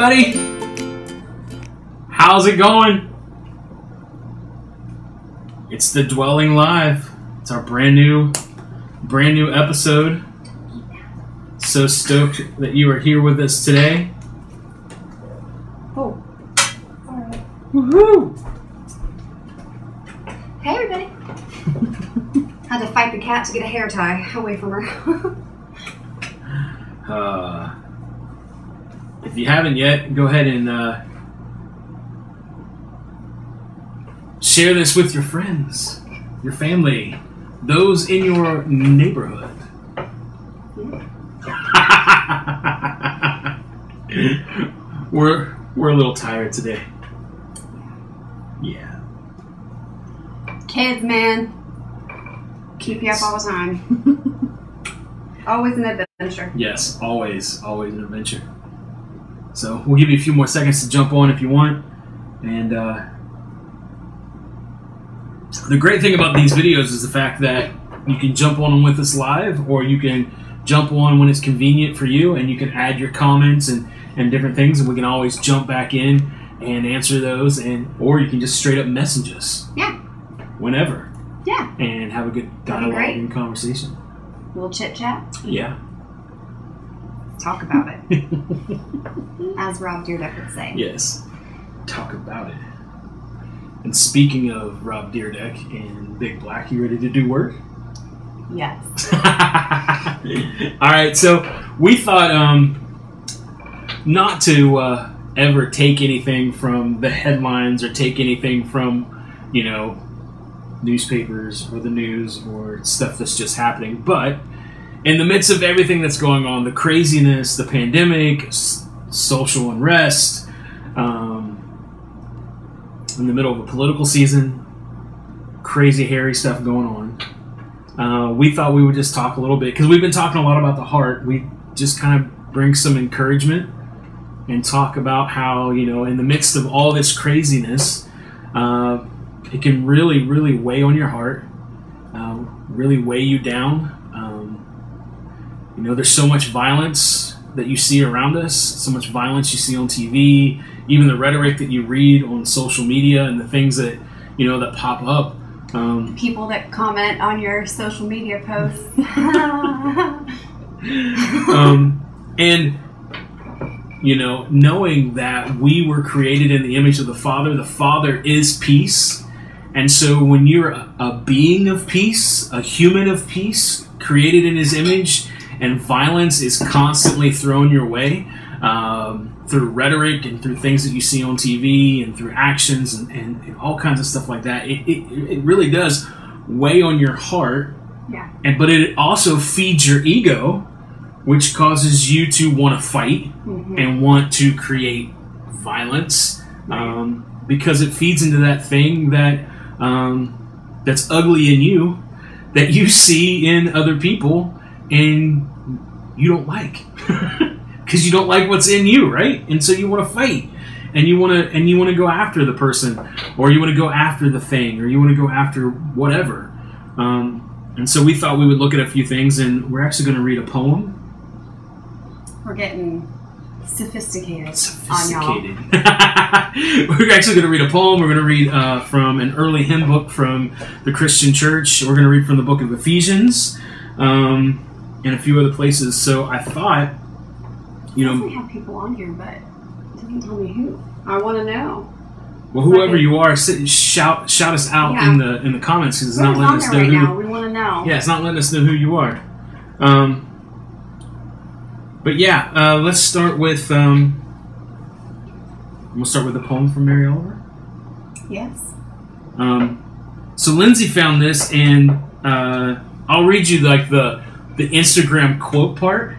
everybody. How's it going? It's the Dwelling Live. It's our brand new, brand new episode. So stoked that you are here with us today. Oh. Alright. Woohoo! Hey, everybody. Had to fight the cat to get a hair tie away from her. Uh, if you haven't yet, go ahead and uh, share this with your friends, your family, those in your neighborhood. we're we're a little tired today. Yeah, Kids, man. Keep you up all the time. Always an adventure. Yes, always, always an adventure. So we'll give you a few more seconds to jump on if you want. And uh, the great thing about these videos is the fact that you can jump on them with us live, or you can jump on when it's convenient for you, and you can add your comments and, and different things, and we can always jump back in and answer those, and or you can just straight up message us Yeah. whenever Yeah. and have a good dialogue and conversation. Little chit chat. Yeah. Talk about it. As Rob Dyrdek would say. Yes. Talk about it. And speaking of Rob Dyrdek and Big Black, you ready to do work? Yes. All right, so we thought um, not to uh, ever take anything from the headlines or take anything from, you know, newspapers or the news or stuff that's just happening, but in the midst of everything that's going on, the craziness, the pandemic, s- social unrest, um, in the middle of a political season, crazy, hairy stuff going on. Uh, we thought we would just talk a little bit because we've been talking a lot about the heart. We just kind of bring some encouragement and talk about how, you know, in the midst of all this craziness, uh, it can really, really weigh on your heart, uh, really weigh you down. You know, there's so much violence that you see around us, so much violence you see on TV, even the rhetoric that you read on social media and the things that, you know, that pop up. Um, People that comment on your social media posts. um, and you know, knowing that we were created in the image of the Father, the Father is peace. And so when you're a, a being of peace, a human of peace, created in his image, and violence is constantly thrown your way um, through rhetoric and through things that you see on TV and through actions and, and, and all kinds of stuff like that, it, it, it really does weigh on your heart. Yeah. And but it also feeds your ego, which causes you to want to fight Mhm. and want to create violence um, because it feeds into that thing that um, that's ugly in you that you see in other people and you don't like because you don't like what's in you right and so you want to fight and you want to and you want to go after the person or you want to go after the thing or you want to go after whatever um, and so we thought we would look at a few things and we're actually going to read a poem We're getting sophisticated, on y'all. sophisticated. We're actually going to read a poem. We're going to read uh, from an early hymn book from the Christian Church. We're going to read from the book of Ephesians um, and a few other places. So I thought, you know, doesn't have people on here, but it doesn't tell me who. I want to know. well, whoever you are, sit, shout shout us out Yeah. in the in the comments because it's Who's not letting us know right who. now? We want to know. Yeah, it's not letting us know who you are. Um, but yeah, uh, let's start with. Um, we'll start with a poem from Mary Oliver. Yes. Um, so Lindsay found this, and uh, I'll read you like the the Instagram quote part,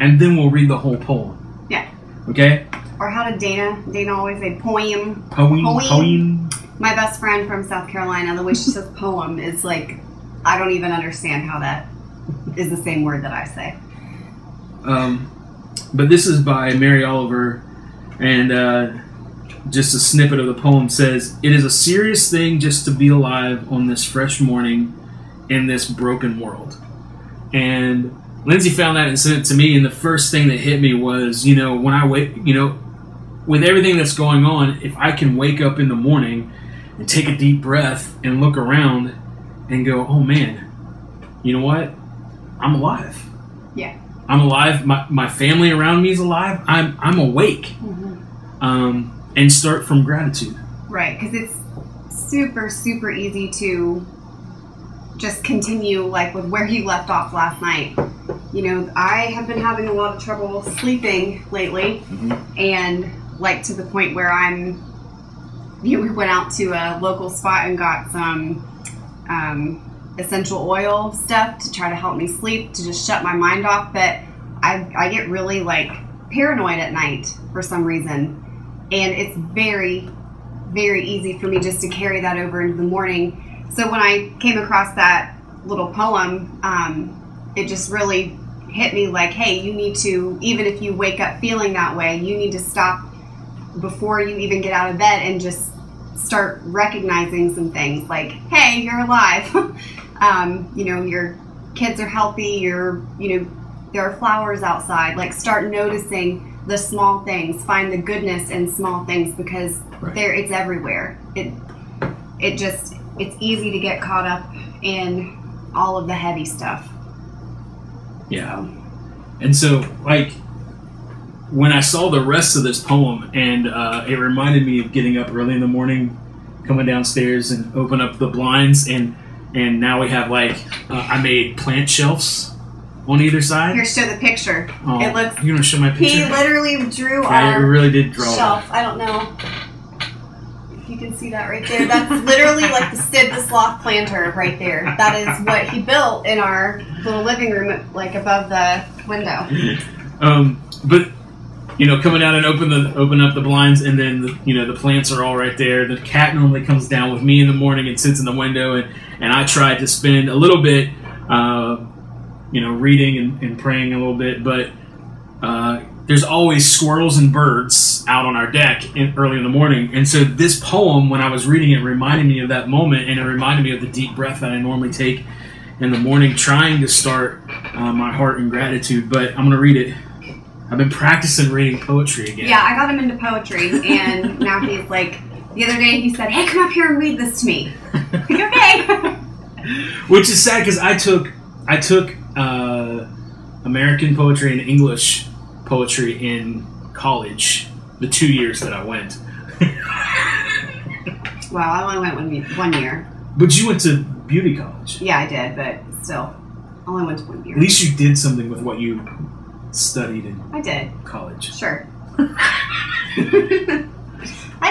and then we'll read the whole poem. Yeah. Okay. Or how did Dana? Dana always say poem. Poem. Poem. Poem. My best friend from South Carolina, the way she says poem is like, I don't even understand how that is the same word that I say. Um, but this is by Mary Oliver, and uh, just a snippet of the poem says, "It is a serious thing just to be alive on this fresh morning in this broken world." And Lindsay found that and sent it to me, and the first thing that hit me was, you know, when I wake, you know, with everything that's going on, if I can wake up in the morning and take a deep breath and look around and go, oh man, you know what? I'm alive. Yeah. I'm alive. My, my family around me is alive. I'm, I'm awake. Mhm. Um, and start from gratitude. Right, because it's super, super easy to just continue like with where you left off last night. You know, I have been having a lot of trouble sleeping lately, and like to the point where I'm. You know, we went out to a local spot and got some um, essential oil stuff to try to help me sleep to just shut my mind off. But I, I get really like paranoid at night for some reason, and it's very very easy for me just to carry that over into the morning. So when I came across that little poem, um, it just really hit me like, hey, you need to, even if you wake up feeling that way, you need to stop before you even get out of bed and just start recognizing some things like, hey, you're alive. um, you know, your kids are healthy, you're, you know, there are flowers outside. Like, start noticing the small things, find the goodness in small things because Right. there it's everywhere. It it just it's easy to get caught up in all of the heavy stuff. Yeah. And so, like, when I saw the rest of this poem, and uh, it reminded me of getting up early in the morning, coming downstairs and open up the blinds, and and now we have like uh, I made plant shelves on either side. Here, show the picture. Oh, it looks. You want to show my picture? He literally drew yeah, you really did draw shelf. I don't know you can see that right there. That's literally like the Sid the Sloth planter right there. That is what he built in our little living room, like above the window. Um, but you know, coming out and open the open up the blinds, and then the, you know the plants are all right there. The cat normally comes down with me in the morning and sits in the window, and and I try to spend a little bit, uh, you know, reading and, and praying a little bit, but. Uh, there's always squirrels and birds out on our deck in, early in the morning. And so this poem, when I was reading it, reminded me of that moment, and it reminded me of the deep breath that I normally take in the morning, trying to start uh, my heart in gratitude. But I'm going to read it. I've been practicing reading poetry again. Yeah, I got him into poetry, and now he's like. The other day, he said, "Hey, come up here and read this to me." Like, okay. Which is sad because I took I took uh, American poetry and English poetry in college, the two years that I went. wow, I only went one, one year. But you went to beauty college. Yeah, I did, but still, I only went to one year. At least you did something with what you studied in I did. college. Sure. I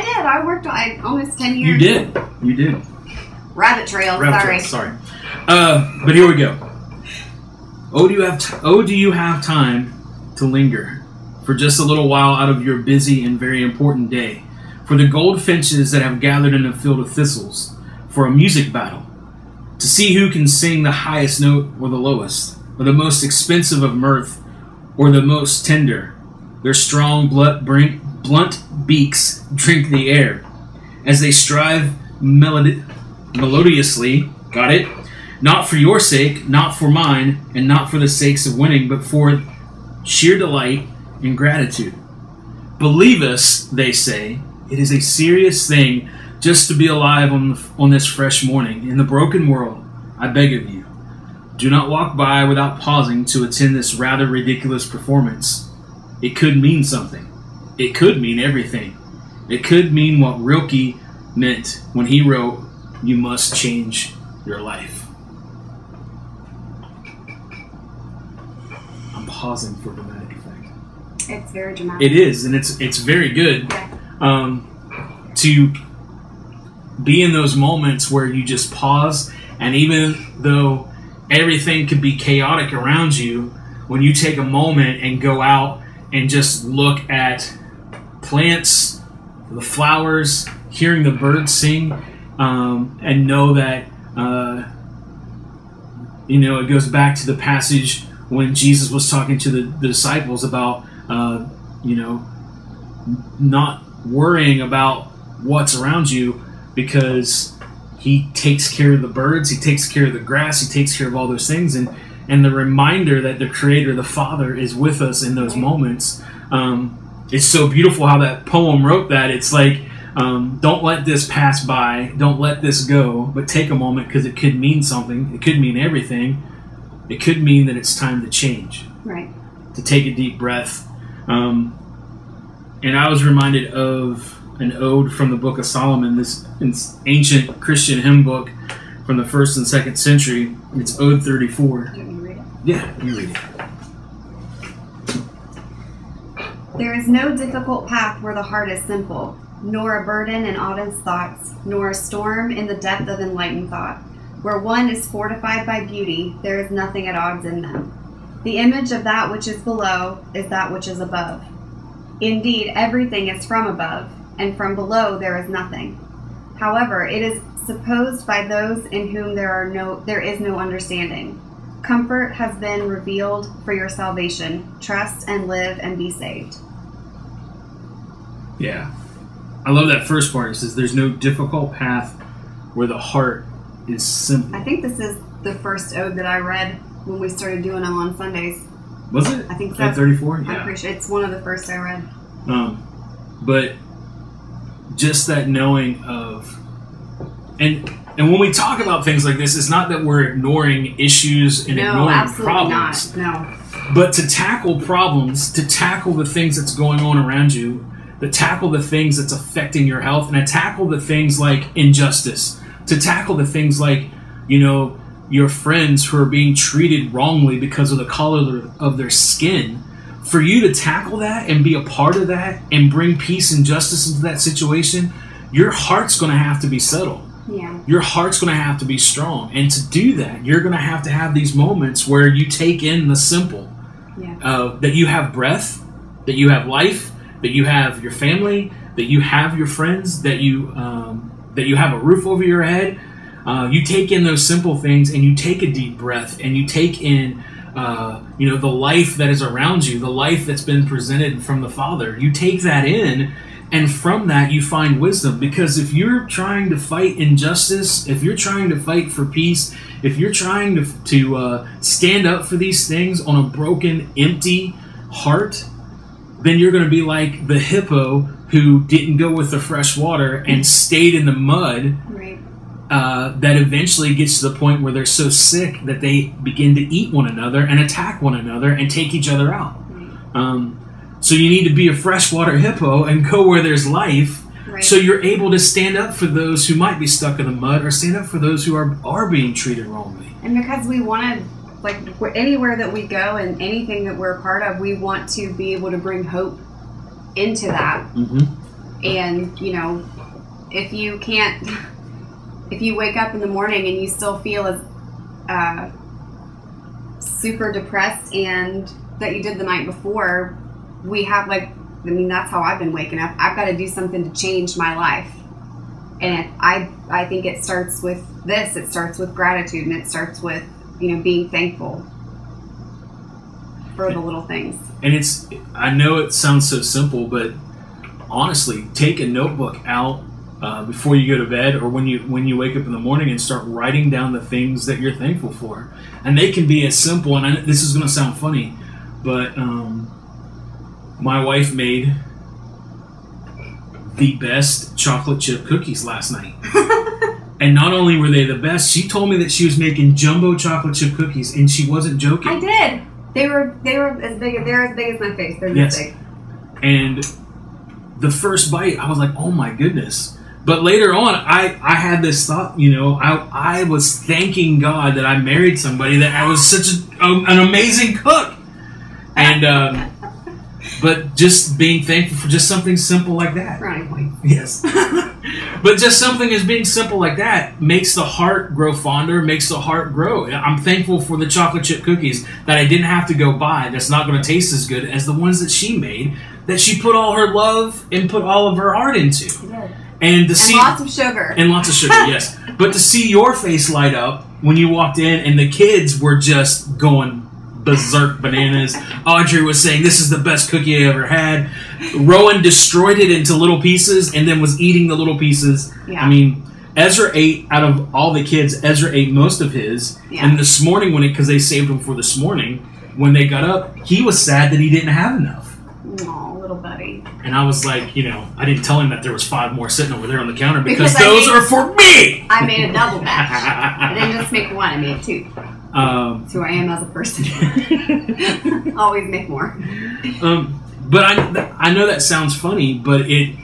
did. I worked I almost ten years. You did. You did. Rabbit trail. Rabbit sorry. trail, sorry. Uh, but here we go. Oh, do you have t- oh do you have time to linger for just a little while out of your busy and very important day? For the goldfinches that have gathered in a field of thistles, for a music battle, to see who can sing the highest note or the lowest, or the most expensive of mirth, or the most tender. Their strong, blunt, beaks drink the air as they strive melody melodiously, got it? Not for your sake, not for mine, and not for the sakes of winning, but for sheer delight and gratitude. Believe us, they say, it is a serious thing just to be alive on, the, on this fresh morning. In the broken world, I beg of you, do not walk by without pausing to attend this rather ridiculous performance. It could mean something. It could mean everything. It could mean what Rilke meant when he wrote, You must change your life. I'm pausing for dramatic effect. It's very dramatic. It is, and it's it's very good Yeah. um, to be in those moments where you just pause, and even though everything could be chaotic around you, when you take a moment and go out and just look at plants, the flowers, hearing the birds sing, um, and know that uh, you know it goes back to the passage when Jesus was talking to the, the disciples about uh, you know not worrying about what's around you because he takes care of the birds, he takes care of the grass, he takes care of all those things, and and the reminder that the Creator, the Father, is with us in those moments um, it's so beautiful how that poem wrote that. It's like, um, don't let this pass by, don't let this go, but take a moment because it could mean something. It could mean everything. It could mean that it's time to change, Right. to take a deep breath. Um, and I was reminded of an ode from the Book of Solomon, this ancient Christian hymn book from the first and second century. It's Ode 34. Do you want me to read it? Yeah, you read it. There is no difficult path where the heart is simple, nor a burden in honest thoughts, nor a storm in the depth of enlightened thought. Where one is fortified by beauty, there is nothing at odds in them. The image of that which is below is that which is above. Indeed, everything is from above, and from below there is nothing. However, it is supposed by those in whom there are no there is no understanding. Comfort has been revealed for your salvation. Trust and live and be saved. Yeah. I love that first part. It says, There's no difficult path where the heart is simple. I think this is the first ode that I read when we started doing them on Sundays. Was it? I think so. At 34? I'm Yeah. pretty sure it's one of the first I read. Um, but just that knowing of, and and when we talk about things like this, it's not that we're ignoring issues and no, ignoring absolutely problems, not. No. but to tackle problems, to tackle the things that's going on around you, to tackle the things that's affecting your health, and to tackle the things like injustice, to tackle the things like, you know, your friends who are being treated wrongly because of the color of their skin. For you to tackle that and be a part of that and bring peace and justice into that situation, your heart's going to have to be settled Yeah. your heart's going to have to be strong. And to do that, you're going to have to have these moments where you take in the simple Yeah. uh, that you have breath, that you have life, that you have your family, that you have your friends, that you um, that you have a roof over your head. Uh, you take in those simple things, and you take a deep breath, and you take in. Uh, you know the life that is around you, the life that's been presented from the Father. You take that in, and from that you find wisdom. Because if you're trying to fight injustice, if you're trying to fight for peace, if you're trying to to uh, stand up for these things on a broken, empty heart, then you're going to be like the hippo who didn't go with the fresh water and stayed in the mud. Right. Uh, that eventually gets to the point where they're so sick that they begin to eat one another and attack one another and take each other out. Right. Um, so you need to be a freshwater hippo and go where there's life, Right. so you're able to stand up for those who might be stuck in the mud or stand up for those who are are being treated wrongly. And because we want to, like, anywhere that we go and anything that we're a part of, we want to be able to bring hope into that. Mm-hmm. And, you know, if you can't, if you wake up in the morning and you still feel as uh, super depressed and that you did the night before, we have, like, I mean, that's how I've been waking up. I've got to do something to change my life. And I, I think it starts with this. It starts with gratitude, and it starts with you know being thankful for the little things. And it's I know it sounds so simple, but honestly, take a notebook out uh, before you go to bed or when you when you wake up in the morning and start writing down the things that you're thankful for. And they can be as simple. And I, this is going to sound funny, but um, my wife made the best chocolate chip cookies last night. and not only were they the best, she told me that she was making jumbo chocolate chip cookies, and she wasn't joking. I did. They were they were as big as they're as big as my face. They're Yes. this big. and the first bite i was like oh my goodness but later on i i had this thought you know i i was thanking god that i married somebody that i was such a, um, an amazing cook and um but just being thankful for just something simple like that point. Yes. but just something as being simple like that makes the heart grow fonder, makes the heart grow. I'm thankful for the chocolate chip cookies that I didn't have to go buy that's not going to taste as good as the ones that she made, that she put all her love and put all of her art into. And to And see lots of sugar. and lots of sugar, yes. But to see your face light up when you walked in and the kids were just going berserk bananas. Audrey was saying, This is the best cookie I ever had. Rowan destroyed it into little pieces and then was eating the little pieces. Yeah. I mean, Ezra ate out of all the kids, Ezra ate most of his. Yeah. And this morning, when it, because they saved him for this morning, when they got up, he was sad that he didn't have enough. Aw, little buddy. And I was like, you know, I didn't tell him that there was five more sitting over there on the counter because, Because those made- are for me. I made a double batch. I didn't just make one, I made two. Um, That's who I am as a person. Always make more. um, but I, I know that sounds funny, but it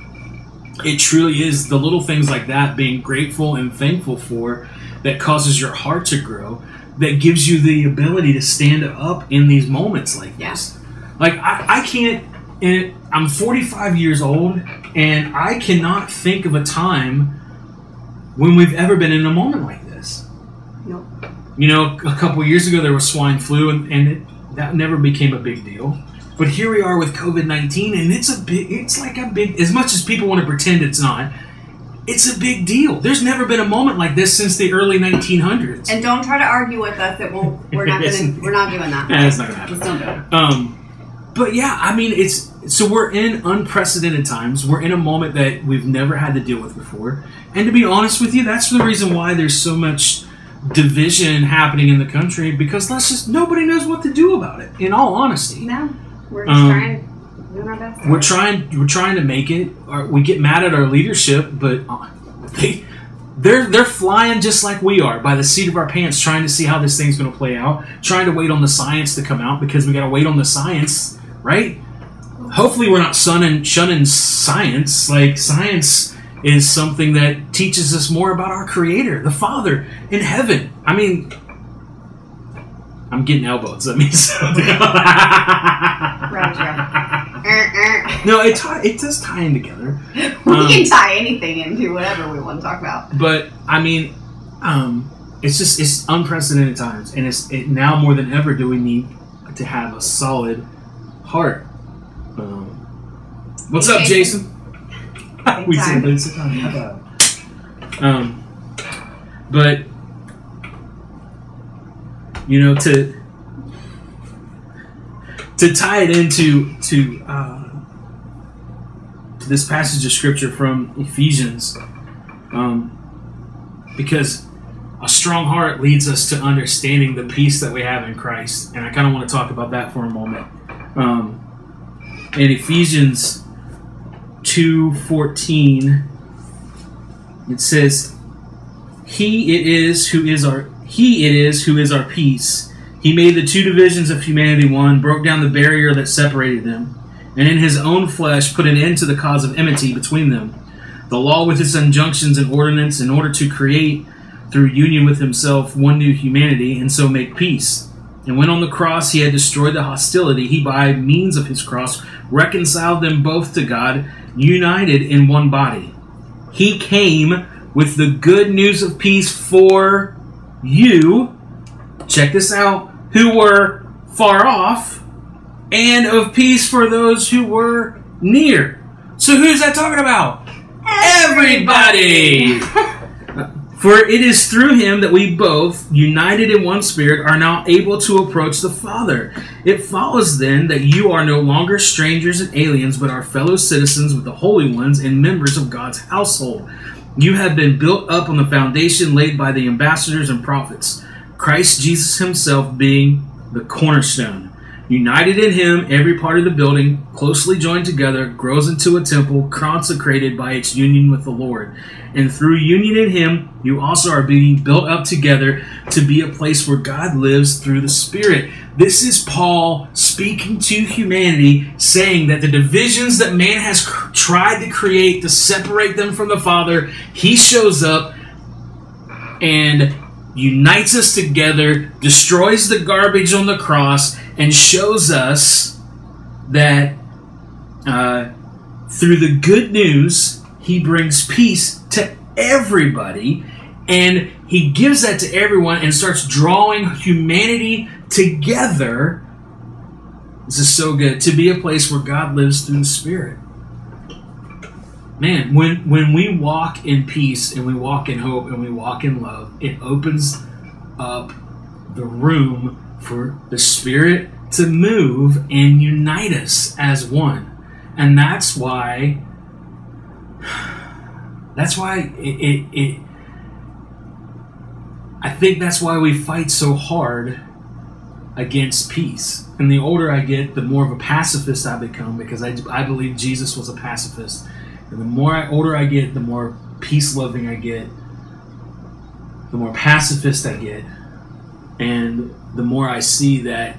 it truly is the little things like that, being grateful and thankful for, that causes your heart to grow, that gives you the ability to stand up in these moments like Yeah. this. Like I, I can't. And I'm 45 years old, and I cannot think of a time when we've ever been in a moment like this. You know, a couple years ago there was swine flu, and, and it, that never became a big deal. But here we are with COVID 19, and it's a big, it's like a big, as much as people want to pretend it's not, it's a big deal. There's never been a moment like this since the early 1900s. And don't try to argue with us. It won't. We're not gonna. We're not doing that. It's not gonna happen. Don't do it. Um, but yeah, I mean, it's so we're in unprecedented times. We're in a moment that we've never had to deal with before. And to be honest with you, that's the reason why there's so much division happening in the country because let's just nobody knows what to do about it. In all honesty, No, we're just Um, trying, we're trying we're trying to make it. We get mad at our leadership, but uh, they they're they're flying just like we are by the seat of our pants, trying to see how this thing's going to play out. Trying to wait on the science to come out because we got to wait on the science, right? Hopefully, we're not shunning shunning science. Like science is something that teaches us more about our Creator, the Father in heaven. I mean. I'm getting elbows. That means something. No, it tie, it does tie in together. we Um, can tie anything into whatever we want to talk about. But I mean, um, it's just it's unprecedented times, and it's it, now more than ever do we need to have a solid heart. Um, what's Hey, up, Jason. Jason? we said time. time. Um, but you know to to tie it into to uh, to this passage of scripture from Ephesians, um, because a strong heart leads us to understanding the peace that we have in Christ, and I kind of want to talk about that for a moment. Um, in Ephesians two fourteen, it says, "He it is who is our He it is who is our peace." He made the two divisions of humanity one, broke down the barrier that separated them, and in his own flesh put an end to the cause of enmity between them. The law with its injunctions and ordinance in order to create, through union with himself, one new humanity, and so make peace. And when on the cross he had destroyed the hostility, he by means of his cross reconciled them both to God, united in one body. He came with the good news of peace for you. Check this out. Who were far off, and of peace for those who were near. So who's that talking about? Everybody! For it is through him that we both, united in one spirit, are now able to approach the Father. It follows then that you are no longer strangers and aliens, but are fellow citizens with the holy ones and members of God's household. You have been built up on the foundation laid by the ambassadors and prophets, Christ Jesus himself being the cornerstone. United in him, every part of the building, closely joined together, grows into a temple consecrated by its union with the Lord. And through union in him, you also are being built up together to be a place where God lives through the Spirit. This is Paul speaking to humanity, saying that the divisions that man has cr- tried to create to separate them from the Father, he shows up and unites us together, destroys the garbage on the cross, and shows us that uh, through the good news, he brings peace to everybody, and he gives that to everyone and starts drawing humanity together. This is so good to be a place where God lives through the Spirit. Man, when when we walk in peace and we walk in hope and we walk in love, it opens up the room for the Spirit to move and unite us as one. And that's why that's why it, it, it I think that's why we fight so hard against peace. And the older I get, the more of a pacifist I become because I, I believe Jesus was a pacifist. And the more I, older I get, the more peace loving I get, the more pacifist I get, and the more I see that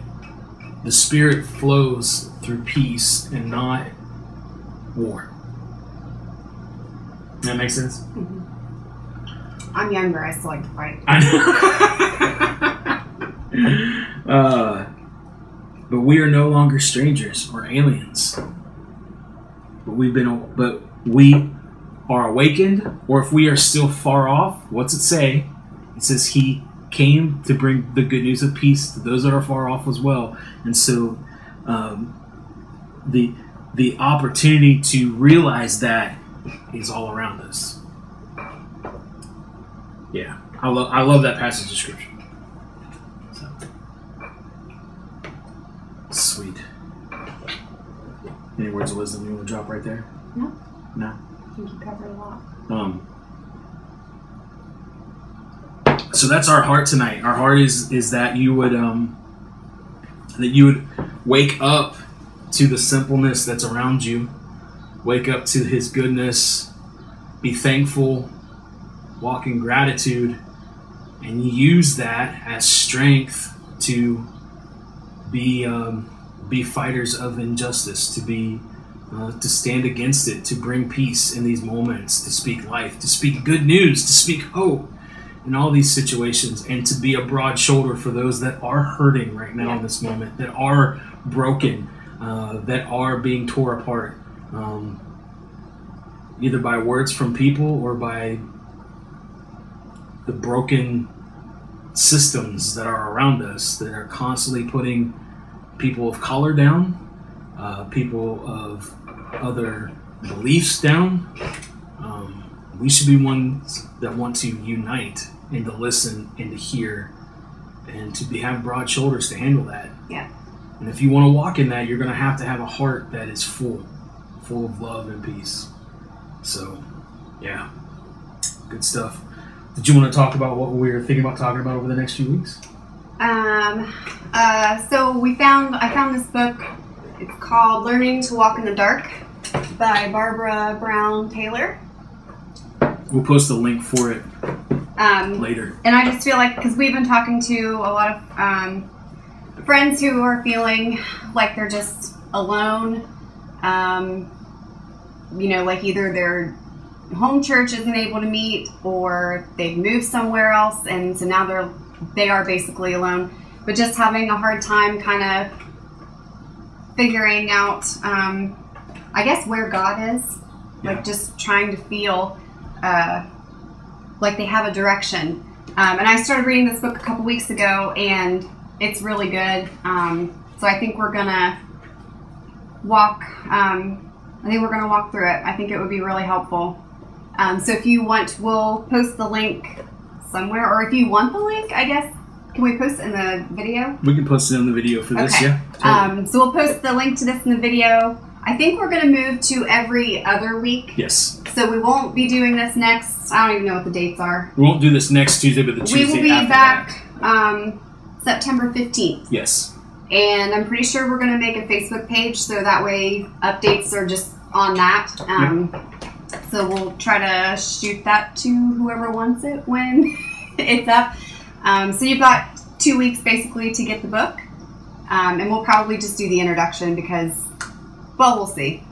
the Spirit flows through peace and not war. That makes sense? I'm younger. I still like to fight. Uh, but we are no longer strangers or aliens. But we've been, but we are awakened, or if we are still far off, what's it say? It says He came to bring the good news of peace to those that are far off as well. And so, um, the the opportunity to realize that is all around us. Yeah, I love I love that passage of scripture. So. Sweet. Any words of wisdom you want to drop right there? No. No. I think you covered a lot. Um, so that's our heart tonight. Our heart is is that you would um, that you would wake up to the simpleness that's around you. Wake up to His goodness. Be thankful. Walk in gratitude, and use that as strength to be um, be fighters of injustice. To be uh, to stand against it, to bring peace in these moments, to speak life, to speak good news, to speak hope in all these situations, and to be a broad shoulder for those that are hurting right now in this moment, that are broken, uh, that are being tore apart, um, either by words from people or by the broken systems that are around us that are constantly putting people of color down, uh, people of other beliefs down. Um, we should be ones that want to unite and to listen and to hear and to be have broad shoulders to handle that. Yeah. And if you want to walk in that, you're going to have to have a heart that is full, full of love and peace. So, yeah, good stuff. Did you want to talk about what we were thinking about talking about over the next few weeks? Um, uh, so we found I found this book. It's called "Learning to Walk in the Dark" by Barbara Brown Taylor. We'll post a link for it Um, later. and I just feel like because we've been talking to a lot of um, friends who are feeling like they're just alone. Um, you know, like either their home church isn't able to meet, or they've moved somewhere else, and so now they're they are basically alone. But just having a hard time, kind of figuring out, um, I guess, where God is. Yeah. Like just trying to feel uh, like they have a direction. Um, and I started reading this book a couple weeks ago, and it's really good. Um, so I think we're gonna walk. Um, I think we're gonna walk through it. I think it would be really helpful. Um, so if you want, we'll post the link somewhere, or if you want the link, I guess. Can we post it in the video? We can post it in the video for this, Okay. yeah? Totally. Um, so we'll post the link to this in the video. I think we're going to move to every other week. yes. So we won't be doing this next. I don't even know what the dates are. We won't do this next Tuesday, but the Tuesday we will be back um, September 15th. Yes. And I'm pretty sure we're going to make a Facebook page so that way updates are just on that. Um, So we'll try to shoot that to whoever wants it when it's up. Um, so you've got two weeks basically to get the book. Um, and we'll probably just do the introduction because, well, we'll see.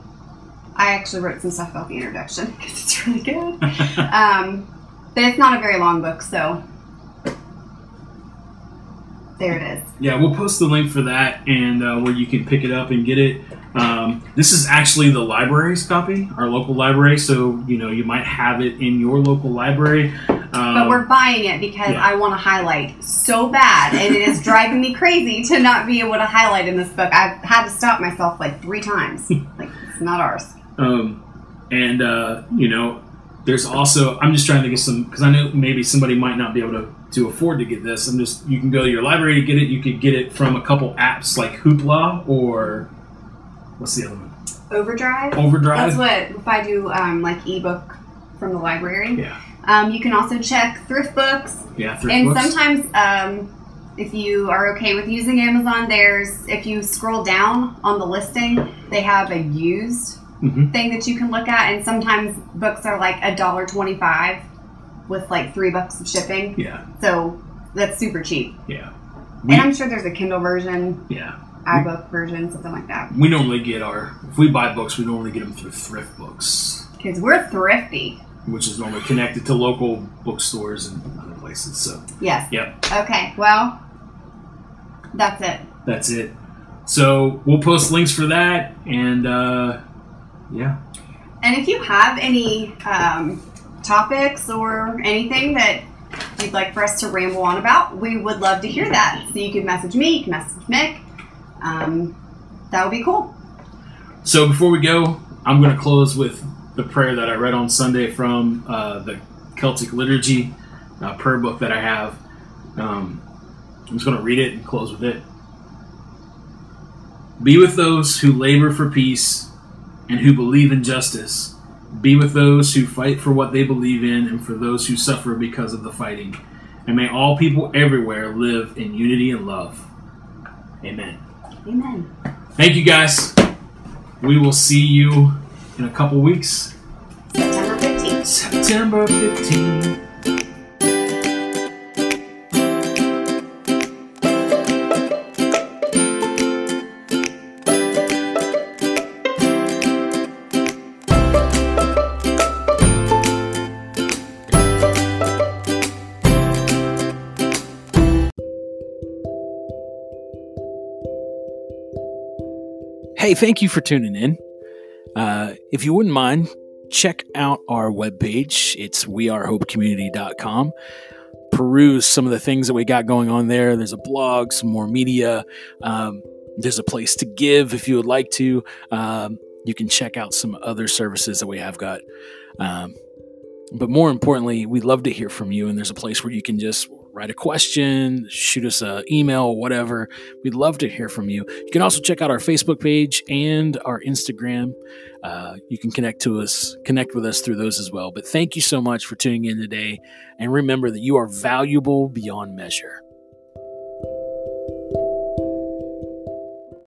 I actually wrote some stuff about the introduction because it's really good. um, but it's not a very long book, so there it is. Yeah, we'll post the link for that and uh, where you can pick it up and get it. Um, this is actually the library's copy, our local library, so you know you might have it in your local library. Um, But we're buying it because yeah. I want to highlight so bad, and it is driving me crazy to not be able to highlight in this book. I've had to stop myself like three times. like it's not ours. Um, and uh, you know, there's also I'm just trying to get some because I know maybe somebody might not be able to to afford to get this. I'm just you can go to your library to get it. You could get it from a couple apps like Hoopla or what's the other one? Overdrive. Overdrive. That's what if I do um, like ebook from the library. Yeah. Um, you can also check thrift books, yeah, thrift and books. sometimes um, If you are okay with using Amazon, there's if you scroll down on the listing, they have a used Mhm. thing that you can look at, and sometimes books are like a dollar twenty-five with like three bucks of shipping. Yeah, So that's super cheap. yeah, and I'm sure there's a Kindle version, yeah. iBook version, something like that. We normally get our if we buy books, we normally get them through thrift books, Because we're thrifty. Which is normally connected to local bookstores and other places. So, Yes. yep, Okay. Well, that's it. that's it. So we'll post links for that, and uh, yeah, And if you have any um, topics or anything that you'd like for us to ramble on about, we would love to hear that. So you can message me, you can message Mick. Um, that would be cool. So before we go, I'm going to close with the prayer that I read on Sunday from uh, the Celtic Liturgy uh, prayer book that I have. Um, I'm just going to read it and close with it. Be with those who labor for peace and who believe in justice. Be with those who fight for what they believe in and for those who suffer because of the fighting. And may all people everywhere live in unity and love. Amen. Amen. Thank you guys. We will see you in a couple weeks. September 15th. September 15th. Hey, thank you for tuning in. Uh, if you wouldn't mind, check out our webpage. It's wearehopecommunity.com. Peruse some of the things that we got going on there. There's a blog, some more media. Um, there's a place to give if you would like to. Um, you can check out some other services that we have got. Um, but more importantly, we'd love to hear from you. And there's a place where you can just write a question, shoot us an email, whatever. We'd love to hear from you. You can also check out our Facebook page and our Instagram. Uh, you can connect to us, connect with us through those as well. But thank you so much for tuning in today. And remember that you are valuable beyond measure.